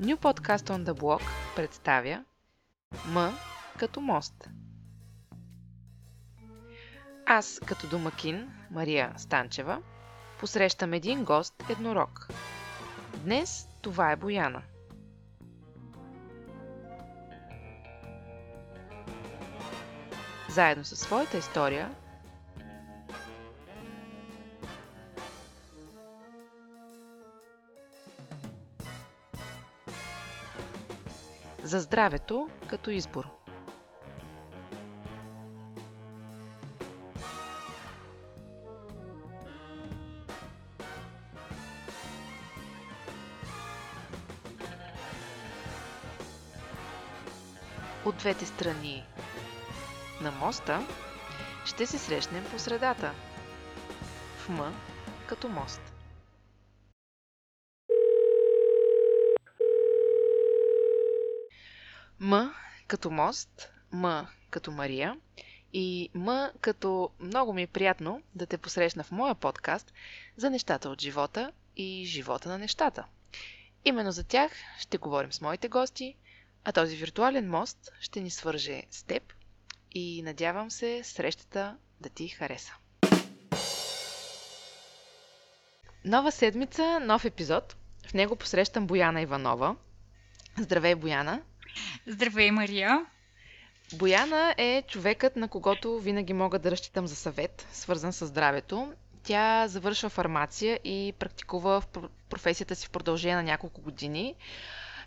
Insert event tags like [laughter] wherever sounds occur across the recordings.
New Podcast on the Block представя М като мост. Аз като домакин, Мария Станчева, посрещам един гост еднорог. Днес това е Бояна. Заедно със своята история за здравето като избор. От двете страни на моста ще се срещнем по средата. В М като мост. М като мост, М като Мария и М като много ми е приятно да те посрещна в моя подкаст за нещата от живота и живота на нещата. Именно за тях ще говорим с моите гости, а този виртуален мост ще ни свърже с теб и надявам се срещата да ти хареса. Нова седмица, нов епизод. В него посрещам Бояна Иванова. Здравей, Бояна! Здравей, Мария! Бояна е човекът, на когото винаги мога да разчитам за съвет, свързан с здравето. Тя завършва фармация и практикува в професията си в продължение на няколко години,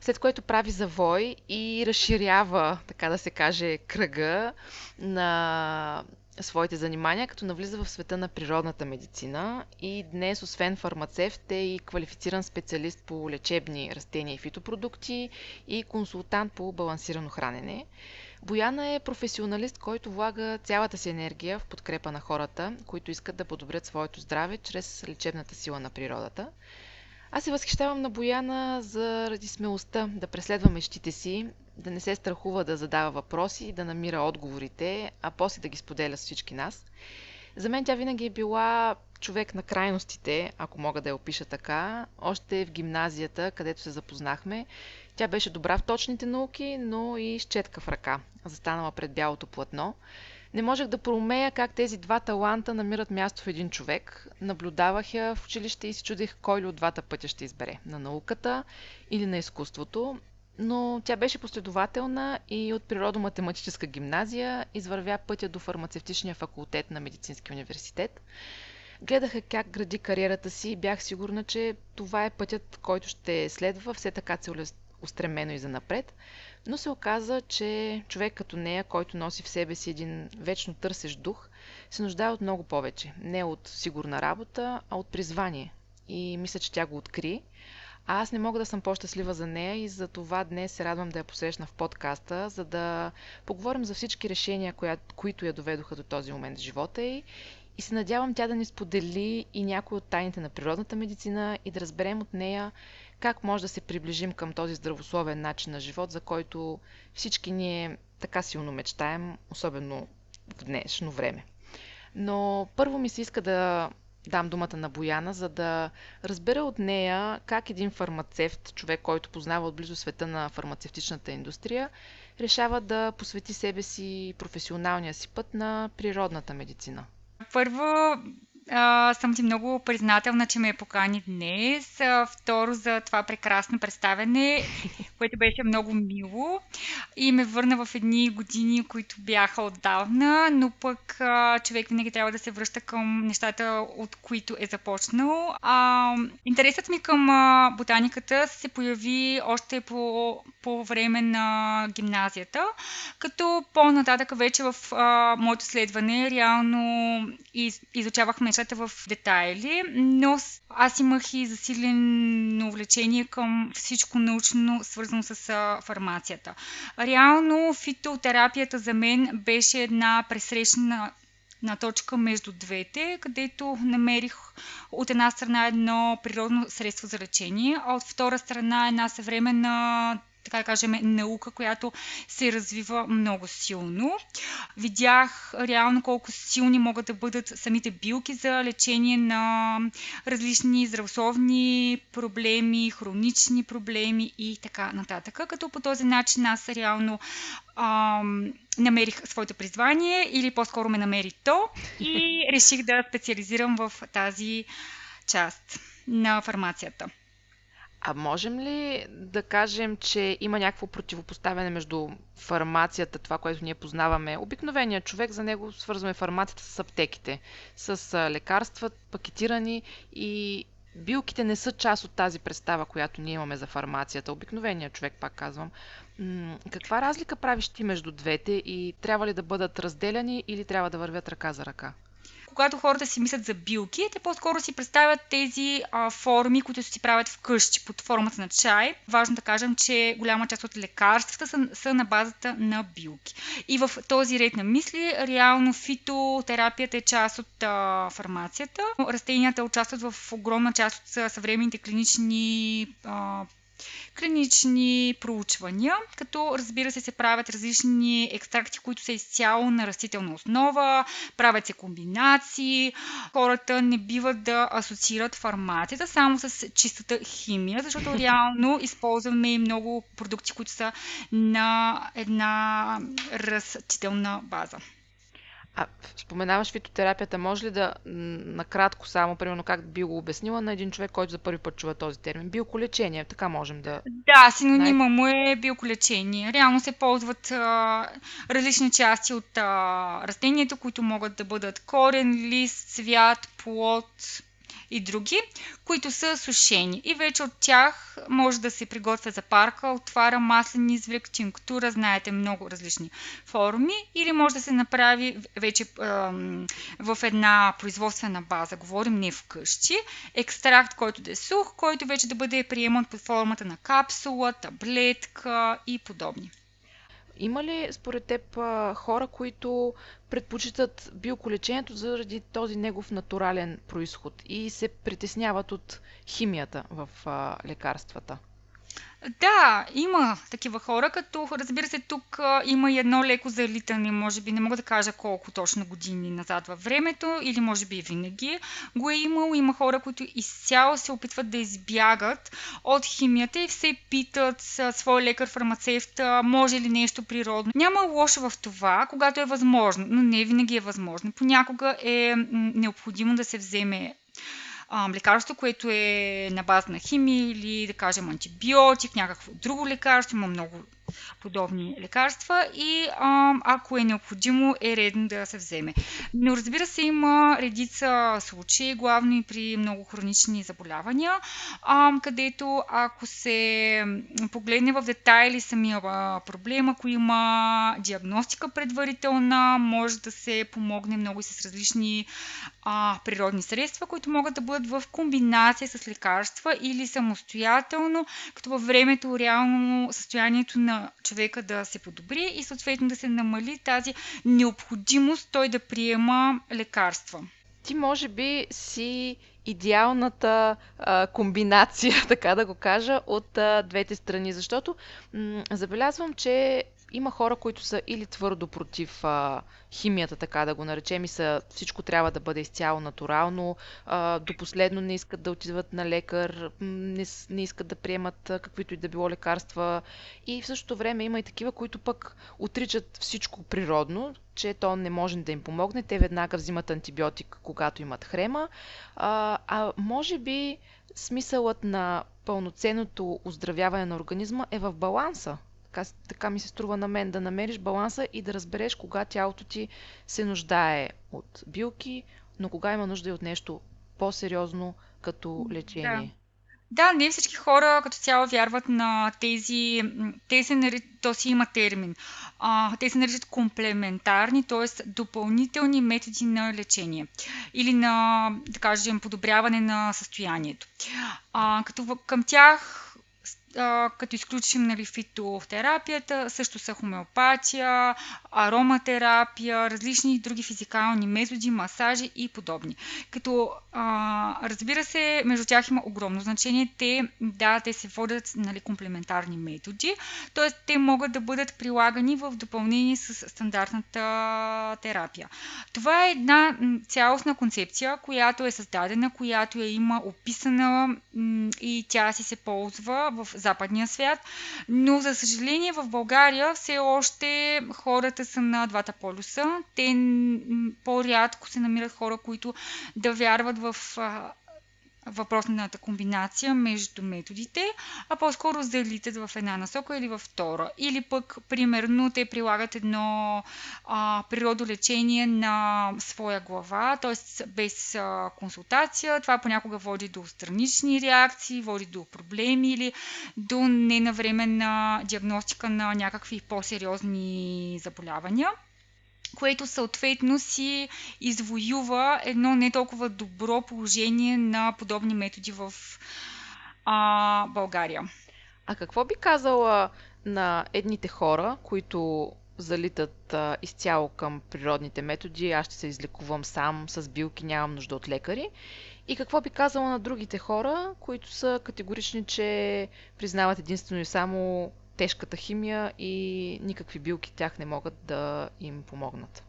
след което прави завой и разширява, така да се каже, кръга на своите занимания, като навлиза в света на природната медицина и днес, освен фармацевт, е и квалифициран специалист по лечебни растения и фитопродукти и консултант по балансирано хранене. Бояна е професионалист, който влага цялата си енергия в подкрепа на хората, които искат да подобрят своето здраве чрез лечебната сила на природата. Аз се възхищавам на Бояна заради смелостта да преследва мечтите си, да не се страхува да задава въпроси, да намира отговорите, а после да ги споделя с всички нас. За мен тя винаги е била човек на крайностите, ако мога да я опиша така. Още в гимназията, където се запознахме, тя беше добра в точните науки, но и с четка в ръка, застанала пред бялото платно. Не можех да проумея как тези два таланта намират място в един човек. Наблюдавах я в училище и си чудех кой ли от двата пътя ще избере. На науката или на изкуството. Но тя беше последователна и от природо-математическа гимназия извървя пътя до фармацевтичния факултет на Медицински университет. Гледаха как гради кариерата си и бях сигурна, че това е пътят, който ще следва все така целеустремено и занапред. Но се оказа, че човек като нея, който носи в себе си един вечно търсещ дух, се нуждае от много повече. Не от сигурна работа, а от призвание. И мисля, че тя го откри. А аз не мога да съм по-щастлива за нея и за това днес се радвам да я посрещна в подкаста, за да поговорим за всички решения, коя, които я доведоха до този момент в живота й. И се надявам тя да ни сподели и някои от тайните на природната медицина и да разберем от нея как може да се приближим към този здравословен начин на живот, за който всички ние така силно мечтаем, особено в днешно време. Но първо ми се иска да дам думата на Бояна, за да разбера от нея как един фармацевт, човек, който познава отблизо света на фармацевтичната индустрия, решава да посвети себе си професионалния си път на природната медицина. Първо, а, съм ти много признателна, че ме покани днес. А, второ, за това прекрасно представяне, [laughs] което беше много мило и ме върна в едни години, които бяха отдавна, но пък а, човек винаги трябва да се връща към нещата, от които е започнал. А, интересът ми към а, ботаниката се появи още по, по време на гимназията, като по-нататък вече в а, моето следване реално из, изучавахме нещата в детайли, но аз имах и засилено увлечение към всичко научно, свързано с фармацията. Реално фитотерапията за мен беше една пресрещна на точка между двете, където намерих от една страна едно природно средство за лечение, а от втора страна една съвременна така да кажем, наука, която се развива много силно. Видях реално колко силни могат да бъдат самите билки за лечение на различни здравословни проблеми, хронични проблеми и така нататък. Като по този начин аз реално ам, намерих своето призвание или по-скоро ме намери то и [laughs] реших да специализирам в тази част на фармацията. А можем ли да кажем, че има някакво противопоставяне между фармацията, това, което ние познаваме, обикновения човек, за него свързваме фармацията с аптеките, с лекарства, пакетирани и билките не са част от тази представа, която ние имаме за фармацията. Обикновения човек, пак казвам. каква разлика правиш ти между двете и трябва ли да бъдат разделяни или трябва да вървят ръка за ръка? Когато хората си мислят за билки, те по-скоро си представят тези а, форми, които си правят вкъщи под формата на чай. Важно да кажем, че голяма част от лекарствата са, са на базата на билки. И в този ред на мисли, реално фитотерапията е част от а, фармацията. Растенията участват в огромна част от съвременните клинични а, клинични проучвания, като разбира се се правят различни екстракти, които са изцяло на растителна основа, правят се комбинации. Хората не биват да асоциират фармацията само с чистата химия, защото [laughs] реално използваме и много продукти, които са на една растителна база. А споменаваш фитотерапията, може ли да накратко само, примерно как би го обяснила на един човек, който за първи път чува този термин? Билколечение, така можем да... Да, синонима му е билколечение. Реално се ползват а, различни части от а, растението, които могат да бъдат корен, лист, цвят, плод, и други, които са сушени. И вече от тях може да се приготвя за парка, отвара маслен извлек, тинктура, знаете много различни форми, или може да се направи вече е, в една производствена база, говорим не вкъщи, екстракт, който да е сух, който вече да бъде приеман под формата на капсула, таблетка и подобни. Има ли според теб хора, които предпочитат биоколечението заради този негов натурален происход и се притесняват от химията в лекарствата? Да, има такива хора, като разбира се тук има и едно леко залитане, може би не мога да кажа колко точно години назад във времето, или може би винаги го е имало. Има хора, които изцяло се опитват да избягат от химията и все питат свой лекар, фармацевт, може ли нещо природно. Няма лошо в това, когато е възможно, но не винаги е възможно. Понякога е необходимо да се вземе лекарство, което е на база на химия или да кажем антибиотик, някакво друго лекарство, има много подобни лекарства и а, ако е необходимо е редно да се вземе. Но разбира се има редица случаи, главно и при много хронични заболявания, а, където ако се погледне в детайли самия проблем, ако има диагностика предварителна, може да се помогне много и с различни а, природни средства, които могат да бъдат в комбинация с лекарства или самостоятелно, като във времето реално състоянието на човека да се подобри и съответно да се намали тази необходимост той да приема лекарства. Ти може би си идеалната а, комбинация, [laughs] така да го кажа, от а, двете страни, защото м- забелязвам, че има хора, които са или твърдо против а, химията, така да го наречем, и са, всичко трябва да бъде изцяло натурално, а, до последно не искат да отидат на лекар, не, не искат да приемат каквито и да било лекарства. И в същото време има и такива, които пък отричат всичко природно, че то не може да им помогне. Те веднага взимат антибиотик, когато имат хрема. А, а може би смисълът на пълноценното оздравяване на организма е в баланса така, така ми се струва на мен, да намериш баланса и да разбереш кога тялото ти се нуждае от билки, но кога има нужда и от нещо по-сериозно като лечение. Да. Да, не всички хора като цяло вярват на тези, те се наричат, то си има термин, а, те се наричат комплементарни, т.е. допълнителни методи на лечение или на, да кажем, подобряване на състоянието. А, като към тях а, като изключим нали, фитотерапията, също са хомеопатия, ароматерапия, различни други физикални методи, масажи и подобни. Като а, разбира се, между тях има огромно значение. Те, да, те се водят нали, комплементарни методи, т.е. те могат да бъдат прилагани в допълнение с стандартната терапия. Това е една цялостна концепция, която е създадена, която е има описана и тя си се ползва в западния свят, но за съжаление в България все още хората са на двата полюса. Те по-рядко се намират хора, които да вярват в въпросната комбинация между методите, а по-скоро залитат в една насока или във втора. Или пък, примерно, те прилагат едно а, природолечение на своя глава, т.е. без а, консултация. Това понякога води до странични реакции, води до проблеми или до ненавременна диагностика на някакви по-сериозни заболявания което съответно си извоюва едно не толкова добро положение на подобни методи в а, България. А какво би казала на едните хора, които залитат а, изцяло към природните методи, аз ще се излекувам сам с билки, нямам нужда от лекари. И какво би казала на другите хора, които са категорични, че признават единствено и само тежката химия и никакви билки тях не могат да им помогнат.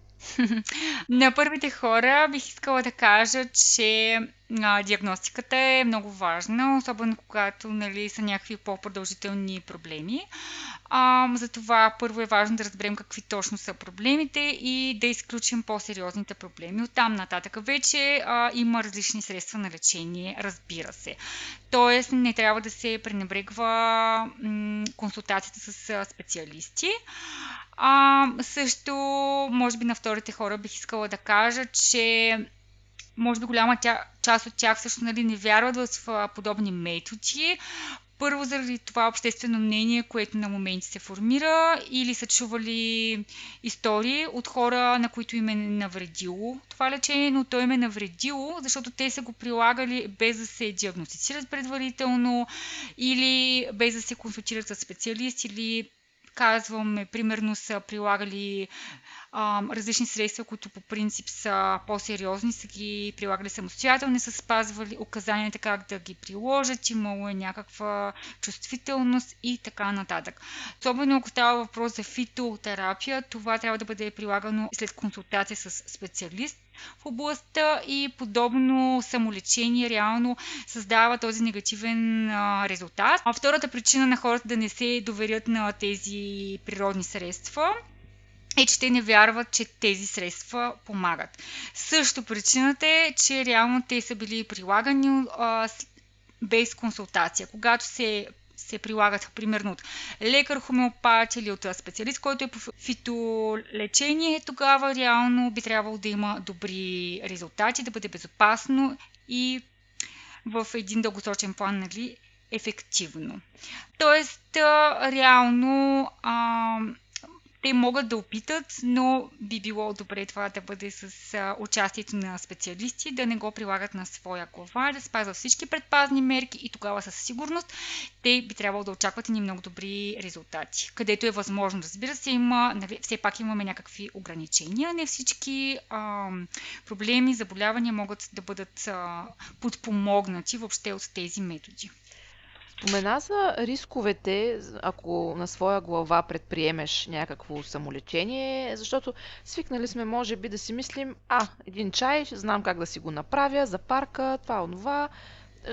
[laughs] На първите хора бих искала да кажа, че а, диагностиката е много важна, особено когато нали, са някакви по-продължителни проблеми. А, затова първо е важно да разберем какви точно са проблемите и да изключим по-сериозните проблеми. Оттам нататък вече а, има различни средства на лечение, разбира се. Тоест не трябва да се пренебрегва м- консултацията с специалисти. А, също, може би на вторите хора бих искала да кажа, че може би голяма тя, част от тях също нали, не вярват в подобни методи. Първо заради това обществено мнение, което на моменти се формира, или са чували истории от хора, на които им е навредило това лечение, но то им е навредило, защото те са го прилагали без да се диагностицират предварително, или без да се консултират с специалист, или казваме, примерно са прилагали а, различни средства, които по принцип са по-сериозни, са ги прилагали самостоятелно, не са спазвали указанията как да ги приложат, имало е някаква чувствителност и така нататък. Особено ако става въпрос за фитотерапия, това трябва да бъде прилагано след консултация с специалист, в областта и подобно самолечение реално създава този негативен а, резултат. А втората причина на хората да не се доверят на тези природни средства е, че те не вярват, че тези средства помагат. Също причината е, че реално те са били прилагани а, без консултация. Когато се се прилагат примерно от лекар хомеопат или от специалист, който е по фитолечение, тогава реално би трябвало да има добри резултати, да бъде безопасно и в един дългосрочен план нали, ефективно. Тоест, реално а, те могат да опитат, но би било добре това да бъде с а, участието на специалисти, да не го прилагат на своя глава, да спазват всички предпазни мерки и тогава със сигурност те би трябвало да очакват ни много добри резултати. Където е възможно, разбира се, има, нали, все пак имаме някакви ограничения. Не всички а, проблеми, заболявания могат да бъдат а, подпомогнати въобще от тези методи. Спомена за рисковете, ако на своя глава предприемеш някакво самолечение, защото свикнали сме, може би, да си мислим, а, един чай, знам как да си го направя, за парка, това, онова,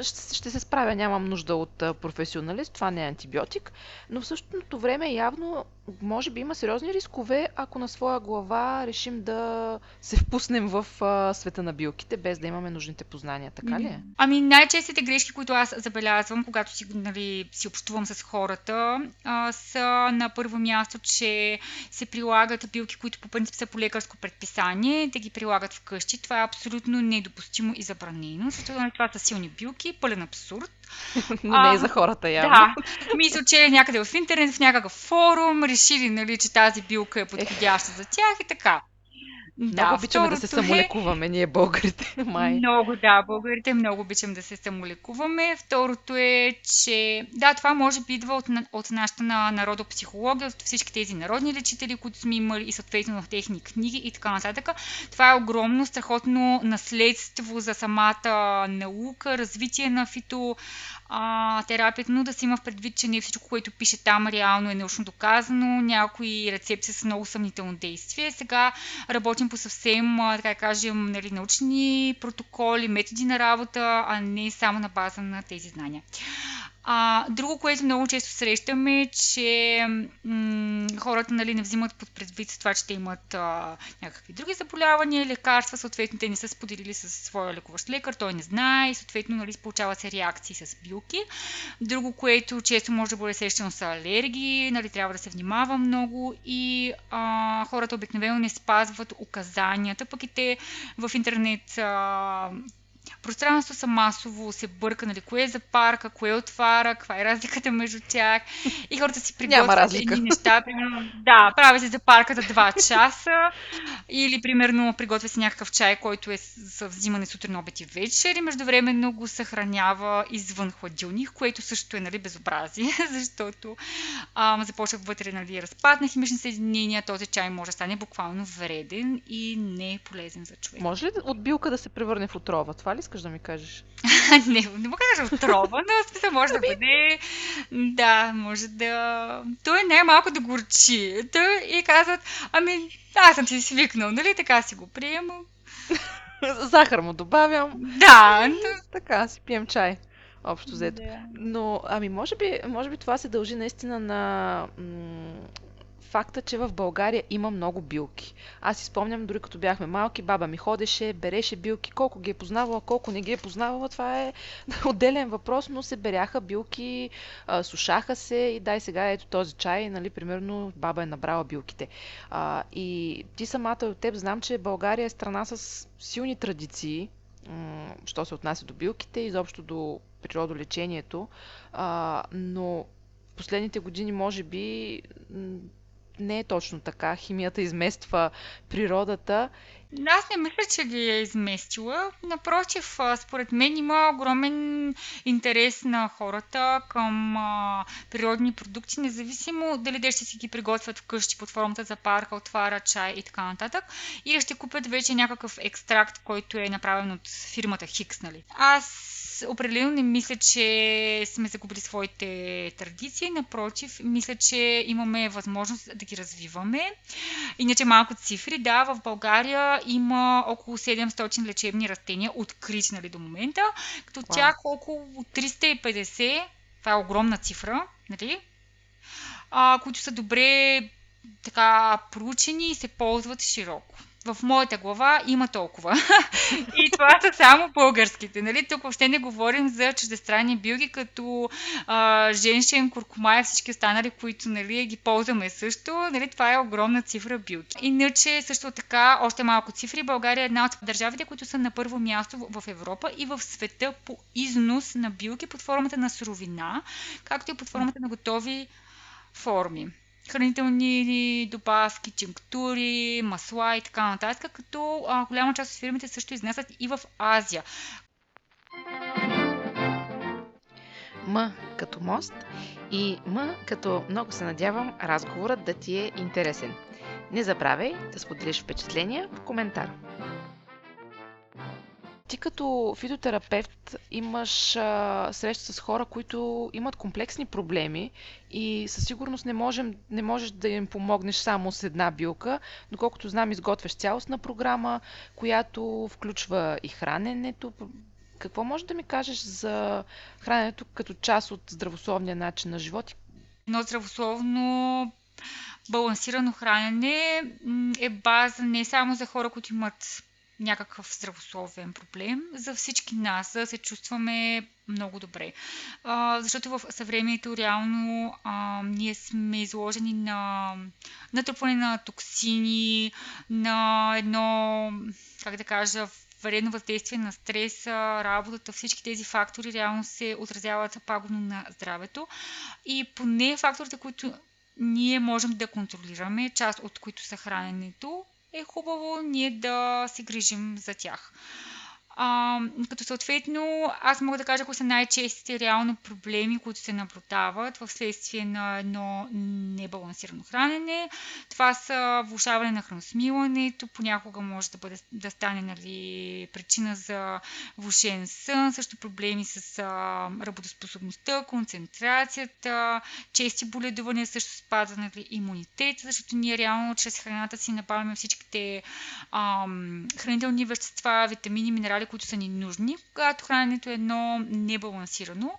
ще, ще се справя, нямам нужда от професионалист, това не е антибиотик, но в същото време явно може би има сериозни рискове, ако на своя глава решим да се впуснем в а, света на билките, без да имаме нужните познания, така ли е? Ами най-честите грешки, които аз забелязвам, когато си, нали, си общувам с хората, а, са на първо място, че се прилагат билки, които по принцип са по лекарско предписание, да ги прилагат вкъщи. Това е абсолютно недопустимо и забранено, защото нали, това са силни билки, пълен абсурд. Но [laughs] не е за хората, явно. Да. Мисля, че някъде в интернет, в някакъв форум, решили, нали, че тази билка е подходяща за тях и така. Да, много обичаме да се самолекуваме, е... ние българите, [laughs] май. Много, да, българите много обичам да се самолекуваме. Второто е, че да, това може би идва от, от нашата на народопсихология, от всички тези народни лечители, които сме имали и съответно в техни книги и така нататък. Това е огромно, страхотно наследство за самата наука, развитие на фито а, терапията, но да се има в предвид, че не всичко, което пише там реално е научно доказано. Някои рецепти са много съмнително действие. Сега работим по съвсем, така кажем, нали, научни протоколи, методи на работа, а не само на база на тези знания. А, друго, което много често срещаме е, че м- хората нали, не взимат под предвид това, че те имат а, някакви други заболявания, лекарства, съответно те не са споделили с своя лекуващ лекар, той не знае и съответно нали, получава се реакции с билки. Друго, което често може да бъде срещано са алергии, нали, трябва да се внимава много и а, хората обикновено не спазват указанията, пък и те в интернет а, пространство са масово се бърка, нали, кое е за парка, кое отваря, каква е разликата между тях. И хората си приготвят едни неща. Примерно, да, прави се за парка за 2 часа. Или, примерно, приготвя се някакъв чай, който е за взимане сутрин, обед и вечер. И междувременно го съхранява извън хладилник, което също е нали, безобразие, [laughs] защото ам, започва вътре нали, разпад на химични съединения. Този чай може да стане буквално вреден и не е полезен за човек. Може ли от билка да се превърне в отрова? Това ли искаш да ми кажеш? [laughs] не, не мога да кажа отрова, но смисъл може да ами- бъде... Да, може да... Той не е малко да горчи. Той и казват, ами, аз съм си свикнал, нали? Така си го приемам. [laughs] Захар му добавям. Да. Така, си пием чай. Общо взето. Но, ами, може би, може би това се дължи наистина на м- факта, че в България има много билки. Аз си спомням, дори като бяхме малки, баба ми ходеше, береше билки, колко ги е познавала, колко не ги е познавала, това е [laughs] отделен въпрос, но се беряха билки, сушаха се и дай сега ето този чай, нали, примерно баба е набрала билките. И ти самата от теб знам, че България е страна с силни традиции, що се отнася до билките, изобщо до природолечението, а, но последните години може би не е точно така. Химията измества природата. Аз не мисля, че ги е изместила. Напротив, според мен има огромен интерес на хората към а, природни продукти, независимо дали те ще си ги приготвят вкъщи под формата за парка, отвара, чай и така нататък, или ще купят вече някакъв екстракт, който е направен от фирмата Хикс. Нали. Аз определено не мисля, че сме загубили своите традиции. Напротив, мисля, че имаме възможност да ги развиваме. Иначе малко цифри. Да, в България има около 700 лечебни растения, открити нали, до момента, като wow. тях около 350, това е огромна цифра, нали, а, които са добре така проучени и се ползват широко в моята глава има толкова. [laughs] и това са само българските. Нали? Тук въобще не говорим за чуждестранни билги, като а, женшен, куркума и всички останали, които нали, ги ползваме също. Нали? Това е огромна цифра билги. Иначе също така, още малко цифри, България е една от държавите, които са на първо място в Европа и в света по износ на билги под формата на суровина, както и под формата на готови форми хранителни добавки, тинктури, масла и така нататък, като а, голяма част от фирмите също изнесат и в Азия. М като мост и М като много се надявам разговорът да ти е интересен. Не забравяй да споделиш впечатления в коментар ти като фитотерапевт имаш а, среща с хора, които имат комплексни проблеми и със сигурност не, можем, не можеш да им помогнеш само с една билка. Доколкото знам, изготвяш цялостна програма, която включва и храненето. Какво може да ми кажеш за храненето като част от здравословния начин на живот? Едно здравословно балансирано хранене е база не само за хора, които имат някакъв здравословен проблем за всички нас, да се чувстваме много добре. А, защото в съвремието реално а, ние сме изложени на натрупване на токсини, на едно, как да кажа, вредно въздействие на стреса, работата, всички тези фактори реално се отразяват пагубно на здравето. И поне факторите, които ние можем да контролираме, част от които са храненето, е хубаво ние да се грижим за тях. А, като съответно, аз мога да кажа кои са най-честите реално проблеми, които се наблюдават в следствие на едно небалансирано хранене. Това са влушаване на храносмилането, понякога може да, бъде, да стане нали, причина за влушен сън, също проблеми с а, работоспособността, концентрацията, чести боледувания, също спада нали, имунитет, защото ние реално чрез храната си набавяме всичките а, хранителни вещества, витамини, минерали, минерали, които са ни нужни. Когато храненето е едно небалансирано,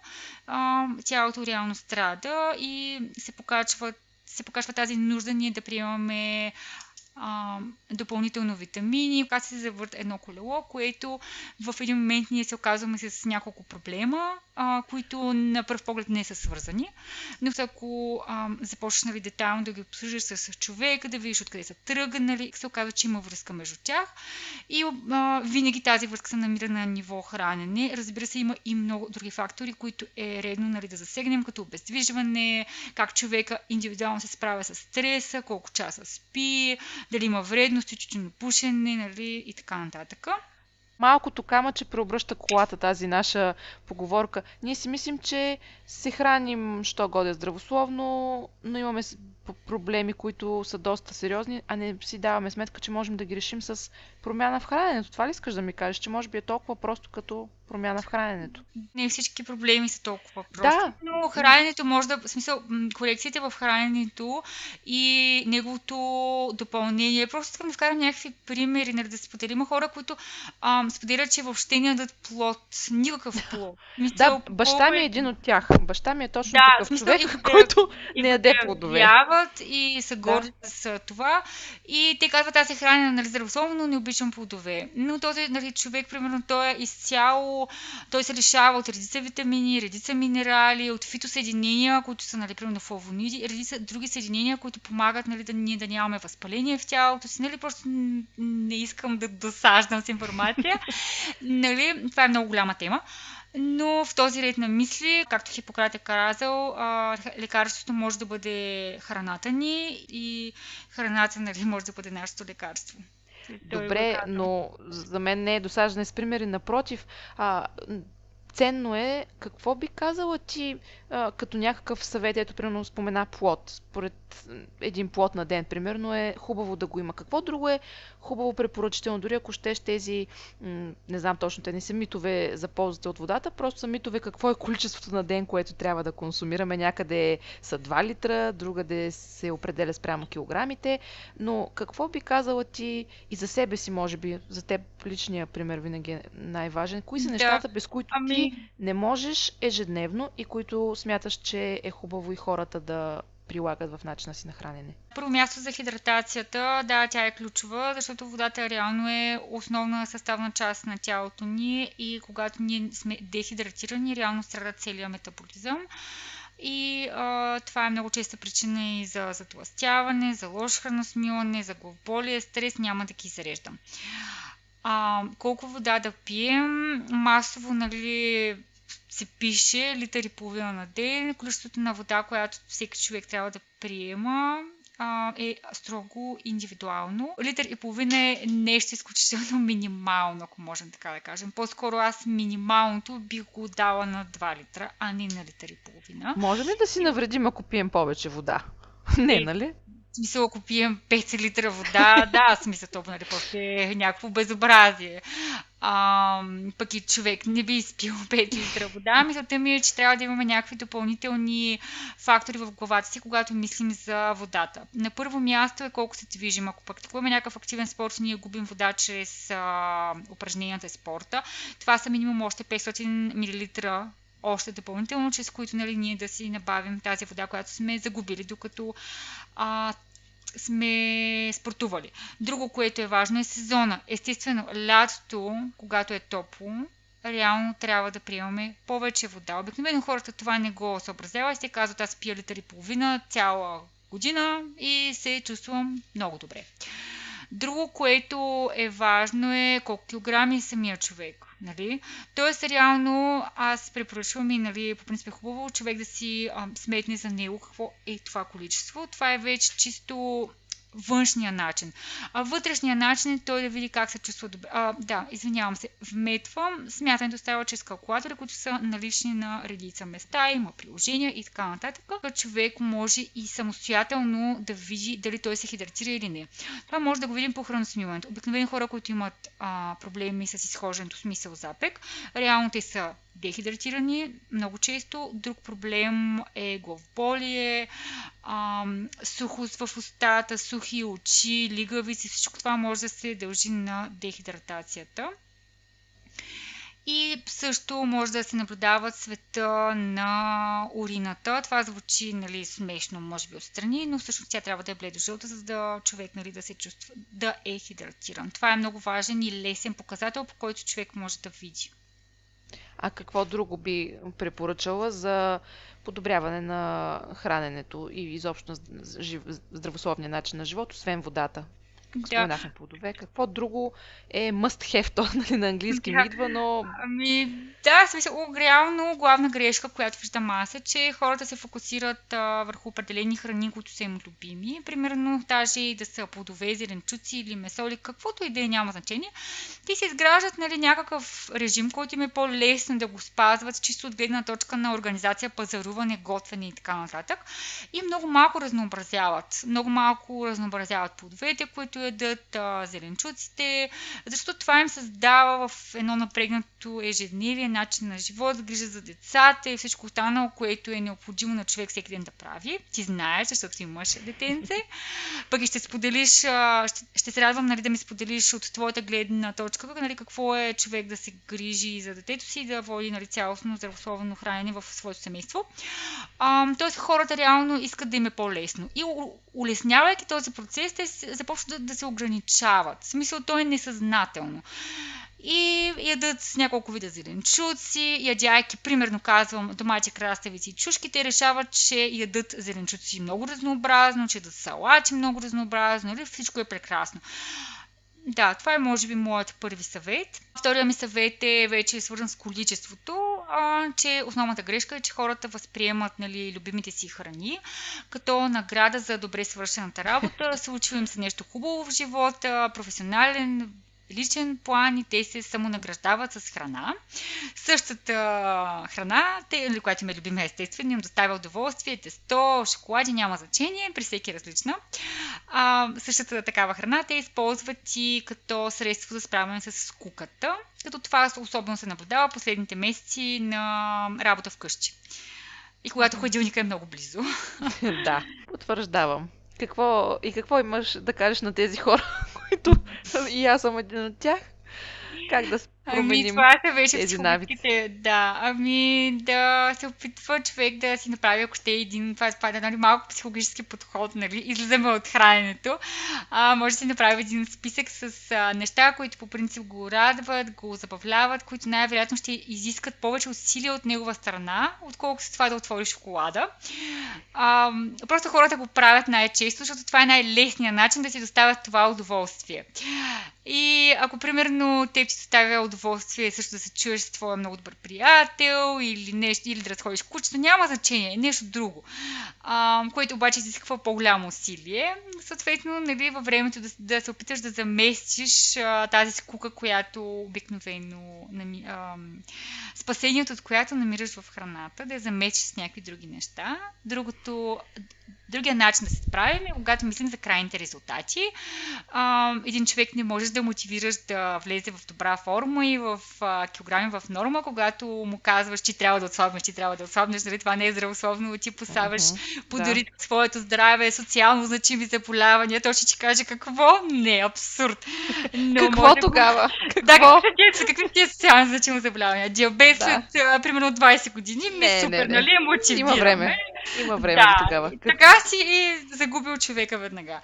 тялото реално страда и се покачва, се покачва тази нужда ние да приемаме а, допълнително витамини, когато се завърт едно колело, което в един момент ние се оказваме с няколко проблема, а, които на пръв поглед не са свързани. Но ако а, започнеш нали, детайлно да ги обсъждаш с човека, да видиш откъде са тръгнали, се оказва, че има връзка между тях. И а, винаги тази връзка се намира на ниво хранене. Разбира се, има и много други фактори, които е редно нали, да засегнем, като обездвижване, как човека индивидуално се справя с стреса, колко часа спи, дали има вредности, пушене, нали, и така нататък. Малкото камъче преобръща колата, тази наша поговорка. Ние си мислим, че се храним, що годе здравословно, но имаме проблеми, които са доста сериозни, а не си даваме сметка, че можем да ги решим с промяна в храненето. Това ли искаш да ми кажеш, че може би е толкова просто като промяна в храненето? Не всички проблеми са толкова прости, да. но храненето може да, в смисъл, корекциите в храненето и неговото допълнение. Просто искам да вкарам някакви примери, нали, да споделим хора, които ам, споделят, че въобще не ядат плод, никакъв плод. да, баща ми е един от тях. Баща ми е точно да, такъв смисъл, човек, и, [laughs] който и, не яде плодове дават и са горди да. с това. И те казват, аз се храня нали, здравословно, но не обичам плодове. Но този нали, човек, примерно, той е изцяло, той се лишава от редица витамини, редица минерали, от фитосъединения, които са, нали, примерно, флавониди, редица други съединения, които помагат нали, да ние да нямаме възпаление в тялото си. Нали, просто не искам да досаждам с информация. Нали, това е много голяма тема. Но в този ред на мисли, както Хипократ е казал, лекарството може да бъде храната ни и храната нали, може да бъде нашето лекарство. Добре, но за мен не е досаждане с примери. Напротив, а, ценно е какво би казала ти а, като някакъв съвет, ето примерно спомена плод, според един плод на ден, примерно е хубаво да го има. Какво друго е хубаво препоръчително, дори ако щеш тези, м- не знам точно, те не са митове за ползата от водата, просто са митове какво е количеството на ден, което трябва да консумираме. Някъде са 2 литра, другаде се определя спрямо килограмите, но какво би казала ти и за себе си, може би, за теб личния пример винаги е най-важен. Кои са да. нещата, без които ами... ти не можеш ежедневно и които смяташ, че е хубаво и хората да прилагат в начина си на хранене? Първо място за хидратацията, да, тя е ключова, защото водата реално е основна съставна част на тялото ни и когато ние сме дехидратирани, реално страда целият метаболизъм. И а, това е много честа причина и за затластяване, за лошо храносмилане, за главоболие, стрес, няма да ги зареждам. А, колко вода да пием? Масово, нали, се пише литър и половина на ден. Количеството на вода, която всеки човек трябва да приема, е строго индивидуално. Литър и половина е нещо изключително минимално, ако можем така да кажем. По-скоро аз минималното бих го дала на 2 литра, а не на литър и половина. Можем ли да си навредим, ако пием повече вода? [laughs] Не, нали? Смисъл, ако пием 5 литра вода, да, смисъл, то нали, просто е някакво безобразие. А, пък и човек не би изпил 5 [laughs] литра вода. Мисълта ми е, че трябва да имаме някакви допълнителни фактори в главата си, когато мислим за водата. На първо място е колко се движим. Ако практикуваме някакъв активен спорт, ние губим вода чрез а, упражненията и спорта. Това са минимум още 500 мл още допълнително, чрез които нали, ние да си набавим тази вода, която сме загубили, докато а, сме спортували. Друго, което е важно е сезона. Естествено, лятото, когато е топло, реално трябва да приемаме повече вода. Обикновено хората това не го съобразява и се казват, аз пия литър и половина цяла година и се чувствам много добре. Друго, което е важно е колко килограми е самия човек. Нали? Тоест, реално аз препоръчвам и нали, по принцип е хубаво човек да си а, сметне за него какво е това количество. Това е вече чисто външния начин. А вътрешния начин е той да види как се чувства добре. А, да, извинявам се, вметвам. Смятането става чрез калкулатори, които са налични на редица места, има приложения и така нататък. Човек може и самостоятелно да види дали той се хидратира или не. Това може да го видим по храносмиването. Обикновени хора, които имат а, проблеми с изхождането, смисъл запек, реално те са дехидратирани много често. Друг проблем е главоболие, сухост в устата, сухи очи, лигавици. Всичко това може да се дължи на дехидратацията. И също може да се наблюдава цвета на урината. Това звучи нали, смешно, може би отстрани, но всъщност тя трябва да е бледо-жълта, за да човек нали, да се чувства да е хидратиран. Това е много важен и лесен показател, по който човек може да види. А какво друго би препоръчала за подобряване на храненето и изобщо на здравословния начин на живот, освен водата? Да. Споменахме плодове. Какво друго е must have, [laughs] то нали, на английски да. ми идва, но... Ами, да, смисъл, реално главна грешка, която виждам аз е, че хората се фокусират а, върху определени храни, които са им любими. Примерно, даже и да са плодове, зеленчуци или месо или каквото и да е, няма значение. Ти се изграждат нали, някакъв режим, който им е по-лесно да го спазват, чисто от гледна точка на организация, пазаруване, готвене и така нататък. И много малко разнообразяват. Много малко разнообразяват плодовете, които ядат, а, зеленчуците, защото това им създава в едно напрегнато ежедневие начин на живот, грижа за децата и всичко останало, което е необходимо на човек всеки ден да прави. Ти знаеш, защото си мъж детенце. [laughs] Пък и ще споделиш, ще, ще се радвам нали, да ми споделиш от твоята гледна точка, нали, какво е човек да се грижи за детето си, да води нали, цялостно здравословно хранене в своето семейство. А, тоест хората реално искат да им е по-лесно. И улеснявайки този процес, те започват да, да се ограничават. В смисъл, то е несъзнателно. И ядат с няколко вида зеленчуци, ядяйки, примерно казвам, домати, краставици и чушки, те решават, че ядат зеленчуци много разнообразно, че ядат салати много разнообразно, или нали? всичко е прекрасно. Да, това е може би моят първи съвет. Втория ми съвет е вече свързан с количеството, а, че основната грешка е, че хората възприемат нали, любимите си храни като награда за добре свършената работа. [laughs] Случва им се нещо хубаво в живота, професионален личен план и те се самонаграждават с храна. Същата храна, те, която им е любима естествено, им доставя удоволствие, тесто, шоколади, няма значение, при всеки е различна. А, същата такава храна те използват и като средство за справяне с скуката, като това особено се наблюдава последните месеци на работа вкъщи. И когато ходилника е много близо. [laughs] да, потвърждавам. Какво, и какво имаш да кажеш на тези хора, които [laughs] и аз съм един ами, това са вече тези навици. Да, ами да се опитва човек да си направи, ако ще е един, това е нали, малко психологически подход, нали, излизаме от храненето. А, може да си направи един списък с а, неща, които по принцип го радват, го забавляват, които най-вероятно ще изискат повече усилия от негова страна, отколкото това да отвориш шоколада. А, просто хората го правят най-често, защото това е най-лесният начин да си доставят това удоволствие. И ако примерно те ти доставя удоволствие също да се чуеш с твоя много добър приятел или нещо, или да разходиш кучето, няма значение, е нещо друго, а, което обаче изисква по-голямо усилие. Съответно, нали, във времето да, да се опиташ да заместиш а, тази скука, която обикновено а, спасението от която намираш в храната, да я заместиш с някакви други неща. Другото, Другия начин да се справим е когато мислим за крайните резултати. А, един човек не можеш да мотивираш да влезе в добра форма и в а, килограми в норма, когато му казваш, че трябва да отслабнеш, че трябва да отслабнеш, нали? това не е здравословно, ти поставяш uh-huh, подари да. своето здраве, социално значими заболявания, той ще ти каже какво? Не, абсурд. Но какво може... тогава? Какво? Да, какви какви са социално значими заболявания? Диабет да. след примерно 20 години, не, супер, не, не. нали, мотивираме. Има време. Има време да, тогава. Така си и загубил човека веднага.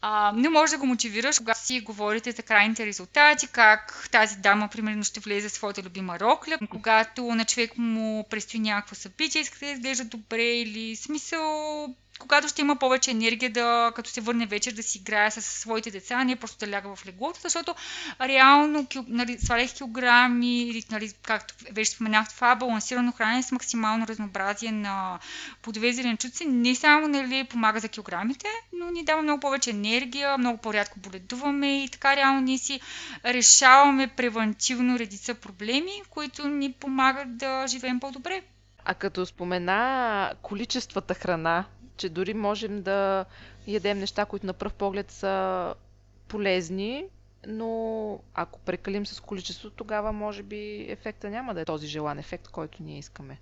А, не може да го мотивираш, когато си говорите за крайните резултати, как тази дама, примерно, ще влезе в своята любима рокля, когато на човек му предстои някакво събитие, иска да изглежда добре или смисъл когато ще има повече енергия да, като се върне вечер, да си играе с своите деца, а не просто да ляга в леглото, защото реално нали, сваляйки килограми, или, нали, както вече споменах, това балансирано хранене с максимално разнообразие на плодове и зеленчуци не само нали, помага за килограмите, но ни дава много повече енергия, много по-рядко боледуваме и така реално ние си решаваме превентивно редица проблеми, които ни помагат да живеем по-добре. А като спомена количествата храна, че дори можем да ядем неща, които на пръв поглед са полезни, но ако прекалим с количеството, тогава може би ефекта няма да е този желан ефект, който ние искаме.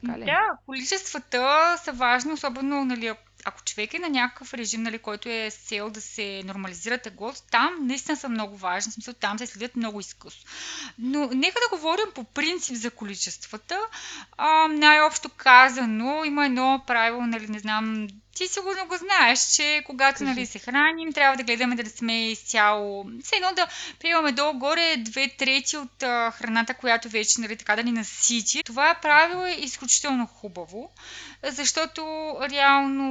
Така ли? Да, количествата са важни, особено нали, ако човек е на някакъв режим, нали, който е с цел да се нормализира теглото, там наистина са много важни, в смисъл там се следят много изкусно. Но нека да говорим по принцип за количествата. А, най-общо казано, има едно правило, нали, не знам, ти сигурно го знаеш, че когато нали, се храним, трябва да гледаме да сме изцяло. Все едно да приемаме долу-горе две трети от а, храната, която вече нали, така да ни насити. Това правило е изключително хубаво, защото реално